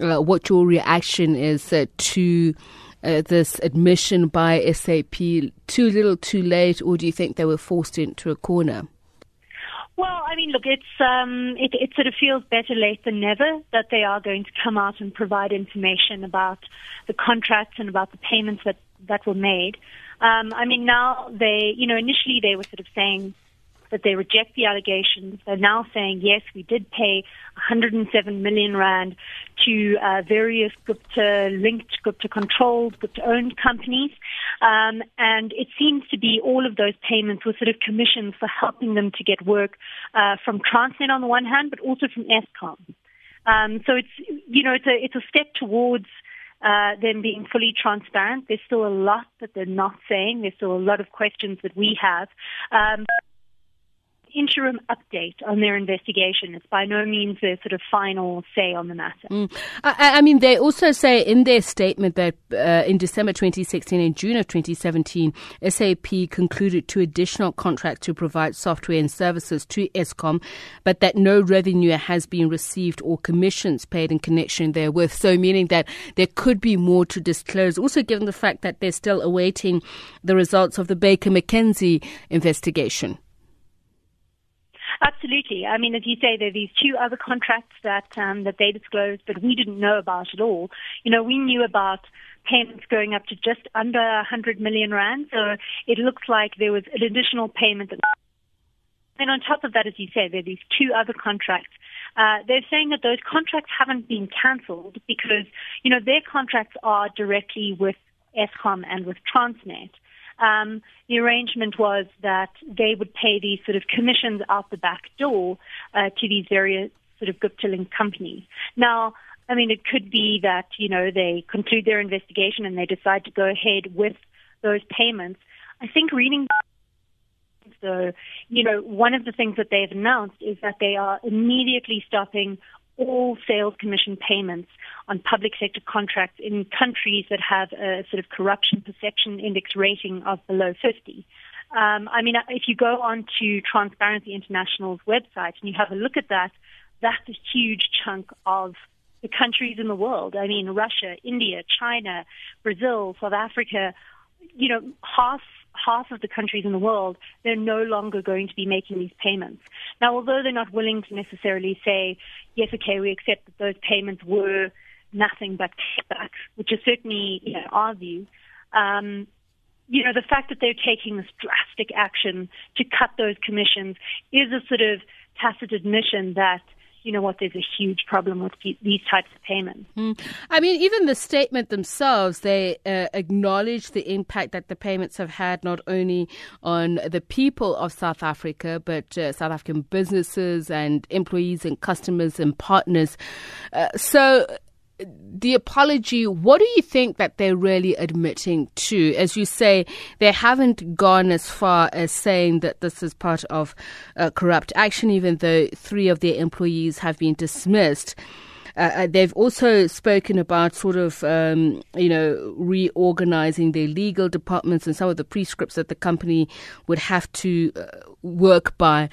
uh, what your reaction is uh, to uh, this admission by SAP. Too little, too late, or do you think they were forced into a corner? Well, I mean, look, it's um, it, it sort of feels better late than never that they are going to come out and provide information about the contracts and about the payments that that were made. Um, I mean, now they, you know, initially they were sort of saying that they reject the allegations. They're now saying, yes, we did pay 107 million rand to uh, various Gupta-linked, Gupta-controlled, Gupta-owned companies. Um, and it seems to be all of those payments were sort of commissions for helping them to get work uh, from Transnet on the one hand, but also from Eskom. Um, so it's, you know, it's a, it's a step towards uh, them being fully transparent. There's still a lot that they're not saying. There's still a lot of questions that we have. Um, interim update on their investigation. It's by no means their sort of final say on the matter. Mm. I, I, mean, they also say in their statement that uh, in December 2016 and June of 2017, SAP concluded two additional contracts to provide software and services to Eskom, but that no revenue has been received or commissions paid in connection therewith. So, meaning that there could be more to disclose. Also, given the fact that they're still awaiting the results of the Baker McKenzie investigation. Absolutely. I mean, as you say, there are these two other contracts that um, that they disclosed, but we didn't know about at all. You know, we knew about payments going up to just under 100 million rand. So it looks like there was an additional payment. That, and on top of that, as you say, there are these two other contracts. Uh, they're saying that those contracts haven't been cancelled because, you know, their contracts are directly with Eskom and with Transnet um, the arrangement was that they would pay these sort of commissions out the back door uh, to these various sort of Gupta link companies. Now, I mean, it could be that, you know, they conclude their investigation and they decide to go ahead with those payments. I think reading so, you know, one of the things that they've announced is that they are immediately stopping all sales commission payments on public sector contracts in countries that have a sort of corruption perception index rating of below 50. Um, I mean, if you go on to Transparency International's website and you have a look at that, that's a huge chunk of the countries in the world. I mean, Russia, India, China, Brazil, South Africa, you know, half half of the countries in the world, they're no longer going to be making these payments. Now, although they're not willing to necessarily say, yes, okay, we accept that those payments were nothing but kickbacks, which is certainly you know, our view, um, you know, the fact that they're taking this drastic action to cut those commissions is a sort of tacit admission that – you know what, there's a huge problem with these types of payments. Mm. I mean, even the statement themselves, they uh, acknowledge the impact that the payments have had not only on the people of South Africa, but uh, South African businesses and employees and customers and partners. Uh, so the apology, what do you think that they're really admitting to? As you say, they haven't gone as far as saying that this is part of uh, corrupt action, even though three of their employees have been dismissed. Uh, uh they've also spoken about sort of, um, you know, reorganizing their legal departments and some of the prescripts that the company would have to uh, work by.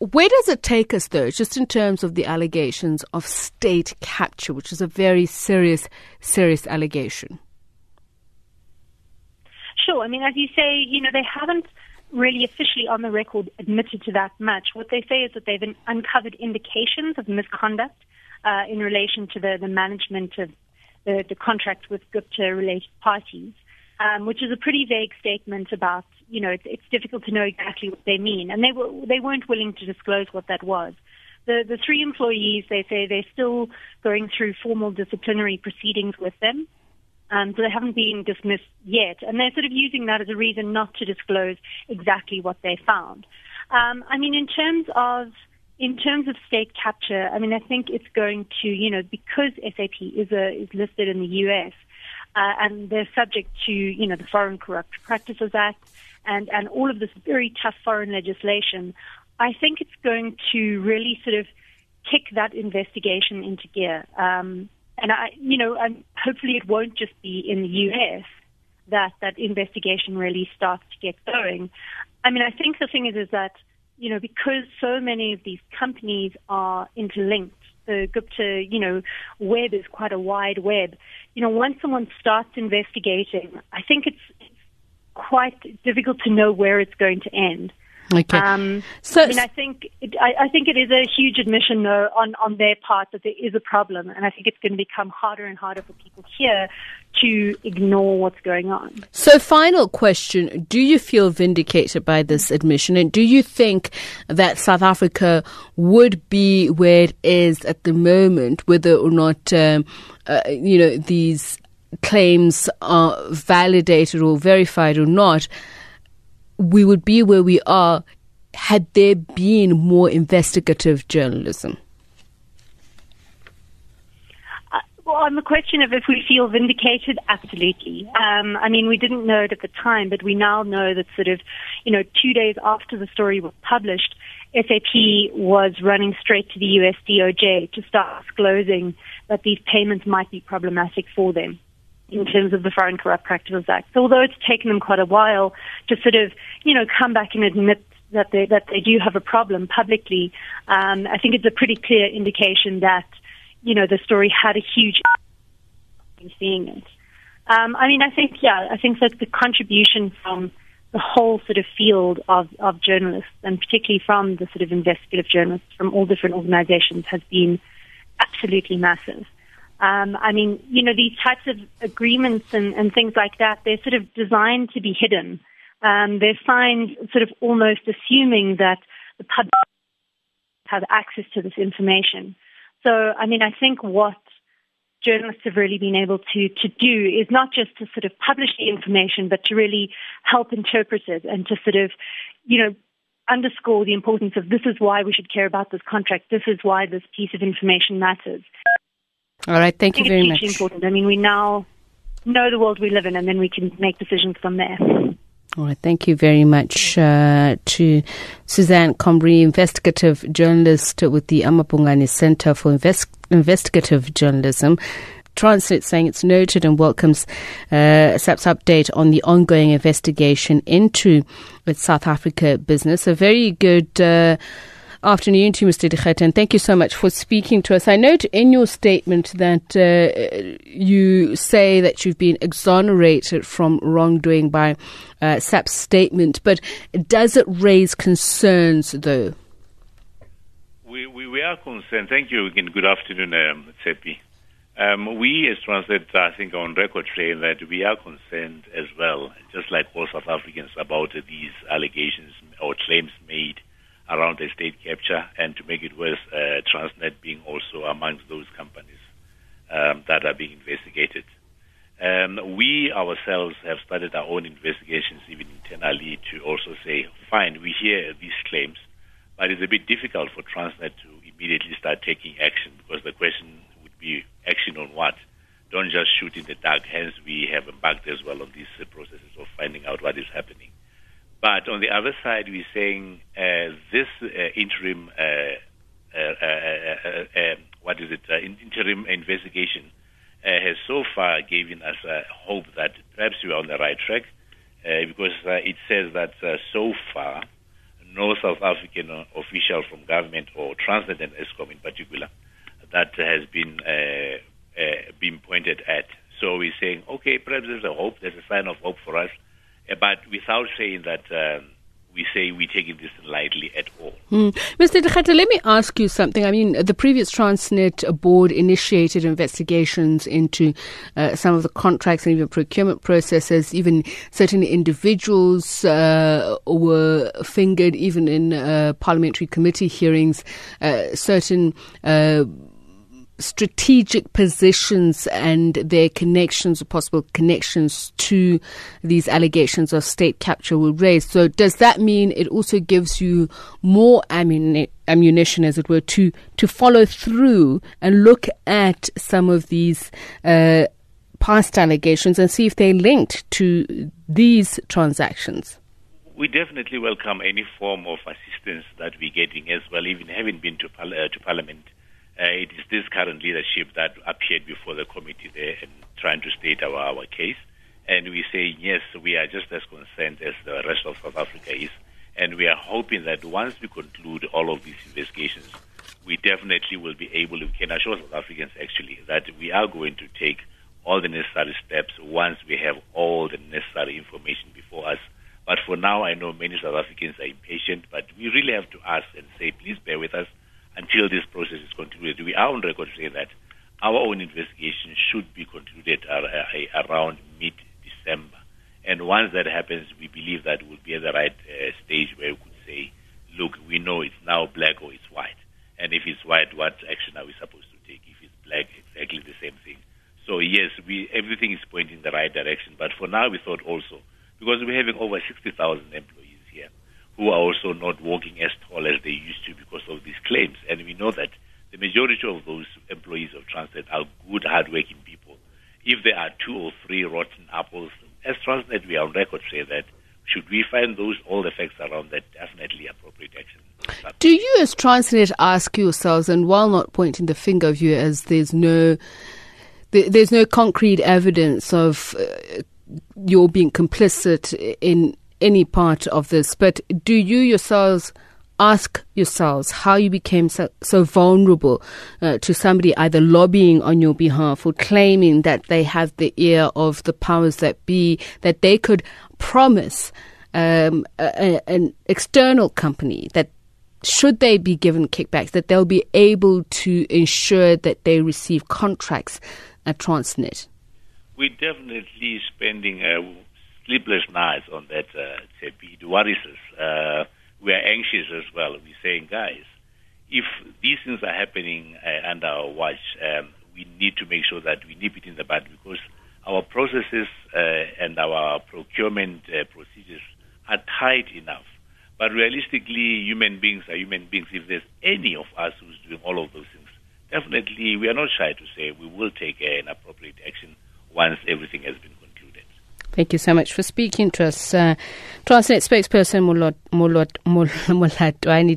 Where does it take us, though, just in terms of the allegations of state capture, which is a very serious, serious allegation? Sure. I mean, as you say, you know, they haven't really officially on the record admitted to that much. What they say is that they've uncovered indications of misconduct uh, in relation to the, the management of the, the contract with Gupta-related parties um, which is a pretty vague statement about, you know, it's, it's difficult to know exactly what they mean. And they, were, they weren't willing to disclose what that was. The, the three employees, they say they're still going through formal disciplinary proceedings with them. Um, so they haven't been dismissed yet. And they're sort of using that as a reason not to disclose exactly what they found. Um, I mean, in terms of in terms of state capture, I mean, I think it's going to, you know, because SAP is a, is listed in the U.S uh, and they're subject to, you know, the Foreign Corrupt Practices Act and, and all of this very tough foreign legislation, I think it's going to really sort of kick that investigation into gear. Um, and I, you know, and hopefully it won't just be in the U.S. that that investigation really starts to get going. I mean, I think the thing is, is that you know, because so many of these companies are interlinked, the Gupta, you know, web is quite a wide web. You know, once someone starts investigating, I think it's quite difficult to know where it's going to end. Okay. Um, so, I mean, I think it, I, I, think it is a huge admission, though, on on their part that there is a problem, and I think it's going to become harder and harder for people here to ignore what's going on. So, final question: Do you feel vindicated by this admission, and do you think that South Africa would be where it is at the moment, whether or not um, uh, you know these claims are validated or verified or not? We would be where we are had there been more investigative journalism? Uh, well, on the question of if we feel vindicated, absolutely. Um, I mean, we didn't know it at the time, but we now know that sort of, you know, two days after the story was published, SAP was running straight to the US DOJ to start disclosing that these payments might be problematic for them in terms of the Foreign Corrupt Practices Act. So although it's taken them quite a while to sort of, you know, come back and admit that they that they do have a problem publicly, um, I think it's a pretty clear indication that, you know, the story had a huge in seeing it. Um, I mean, I think yeah, I think that the contribution from the whole sort of field of, of journalists, and particularly from the sort of investigative journalists from all different organizations, has been absolutely massive. Um, I mean, you know, these types of agreements and, and things like that, they're sort of designed to be hidden. Um, they're signed sort of almost assuming that the public have access to this information. So, I mean, I think what journalists have really been able to, to do is not just to sort of publish the information, but to really help interpret it and to sort of, you know, underscore the importance of this is why we should care about this contract, this is why this piece of information matters. All right. Thank you very much. Important. I mean, we now know the world we live in, and then we can make decisions from there. All right. Thank you very much uh, to Suzanne Comrie, investigative journalist with the amaBhungane Center for Invest- Investigative Journalism. Transnet saying it's noted and welcomes uh, SAP's update on the ongoing investigation into its South Africa business. A very good. Uh, afternoon to Mr. Dikhet, and thank you so much for speaking to us. I note in your statement that uh, you say that you've been exonerated from wrongdoing by uh, SAP's statement, but does it raise concerns, though? We, we, we are concerned. Thank you again. Good afternoon, um, Tsepi. Um, we as Transnet, I think, on record saying that we are concerned as well, just like all South Africans, about these allegations or claims made around the state capture, and to make it worse, uh, Transnet being also amongst those companies um, that are being investigated. Um, we ourselves have started our own investigations, even internally, to also say, fine, we hear these claims, but it's a bit difficult for Transnet to immediately start taking action because the question would be action on what? Don't just shoot in the dark. Hence, we have embarked as well on these uh, processes of finding out what is happening. But on the other side, we're saying uh, this uh, interim, uh, uh, uh what is it, interim investigation has so far given us hope that perhaps we are on the right track because it says that so far, no South African official from government or Transnet and Eskom in particular that has been been pointed at. So we're saying, okay, perhaps there's a hope, there's a sign of hope for us uh, but without saying that um, we say we're taking this lightly at all. Mm. Mr. Dikgata, let me ask you something. I mean, the previous Transnet board initiated investigations into uh, some of the contracts and even procurement processes. Even certain individuals uh, were fingered, even in uh, parliamentary committee hearings. Uh, certain uh, strategic positions and their connections or possible connections to these allegations of state capture were raised. So does that mean it also gives you more ammunition, as it were, to, to follow through and look at some of these uh, past allegations and see if they're linked to these transactions? We definitely welcome any form of assistance that we're getting as well, even having been to, uh, to Parliament Uh, it is this current leadership that appeared before the committee there and trying to state our, our case. And we say, yes, we are just as concerned as the rest of South Africa is. And we are hoping that once we conclude all of these investigations, we definitely will be able, we can assure South Africans actually that we are going to take all the necessary steps once we have all the necessary information before us. But for now, I know many South Africans are impatient, but we really have to ask and say, please bear with us until this process is concluded. We are on record saying that our own investigation should be concluded around mid December. And once that happens, we believe that we'll be at the right uh, stage where we could say, look, we know it's now black or it's white. And if it's white, what action are we supposed to take? If it's black, exactly the same thing. So yes, we everything is pointing in the right direction. But for now, we thought also because we're having over 60,000 employees here who are also not walking as tall as they used to because of these claims, and we know that the majority of those employees of Transnet are good, hardworking people. If there are two or three rotten apples, as Transnet, we are on record say that should we find those all the facts around that, definitely appropriate action. Do you, as Transnet, ask yourselves, and while not pointing the finger of you, as there's no there's no concrete evidence of uh, your being complicit in any part of this, but do you yourselves ask yourselves how you became so, so vulnerable uh, to somebody either lobbying on your behalf or claiming that they have the ear of the powers that be, that they could promise um, a, an external company that should they be given kickbacks, that they'll be able to ensure that they receive contracts at Transnet? We're definitely spending uh, sleepless nights on that, uh, It worries us. We are anxious as well. We're saying, guys, if these things are happening uh, under our watch, um, we need to make sure that we nip it in the bud because our processes uh, and our procurement uh, procedures are tight enough. But realistically, human beings are human beings. If there's any of us who's doing all of those things, definitely we are not shy to say we will take an appropriate action once everything has been. Thank you so much for speaking to us. Uh, Transnet spokesperson Mulot Mulot Mulatwani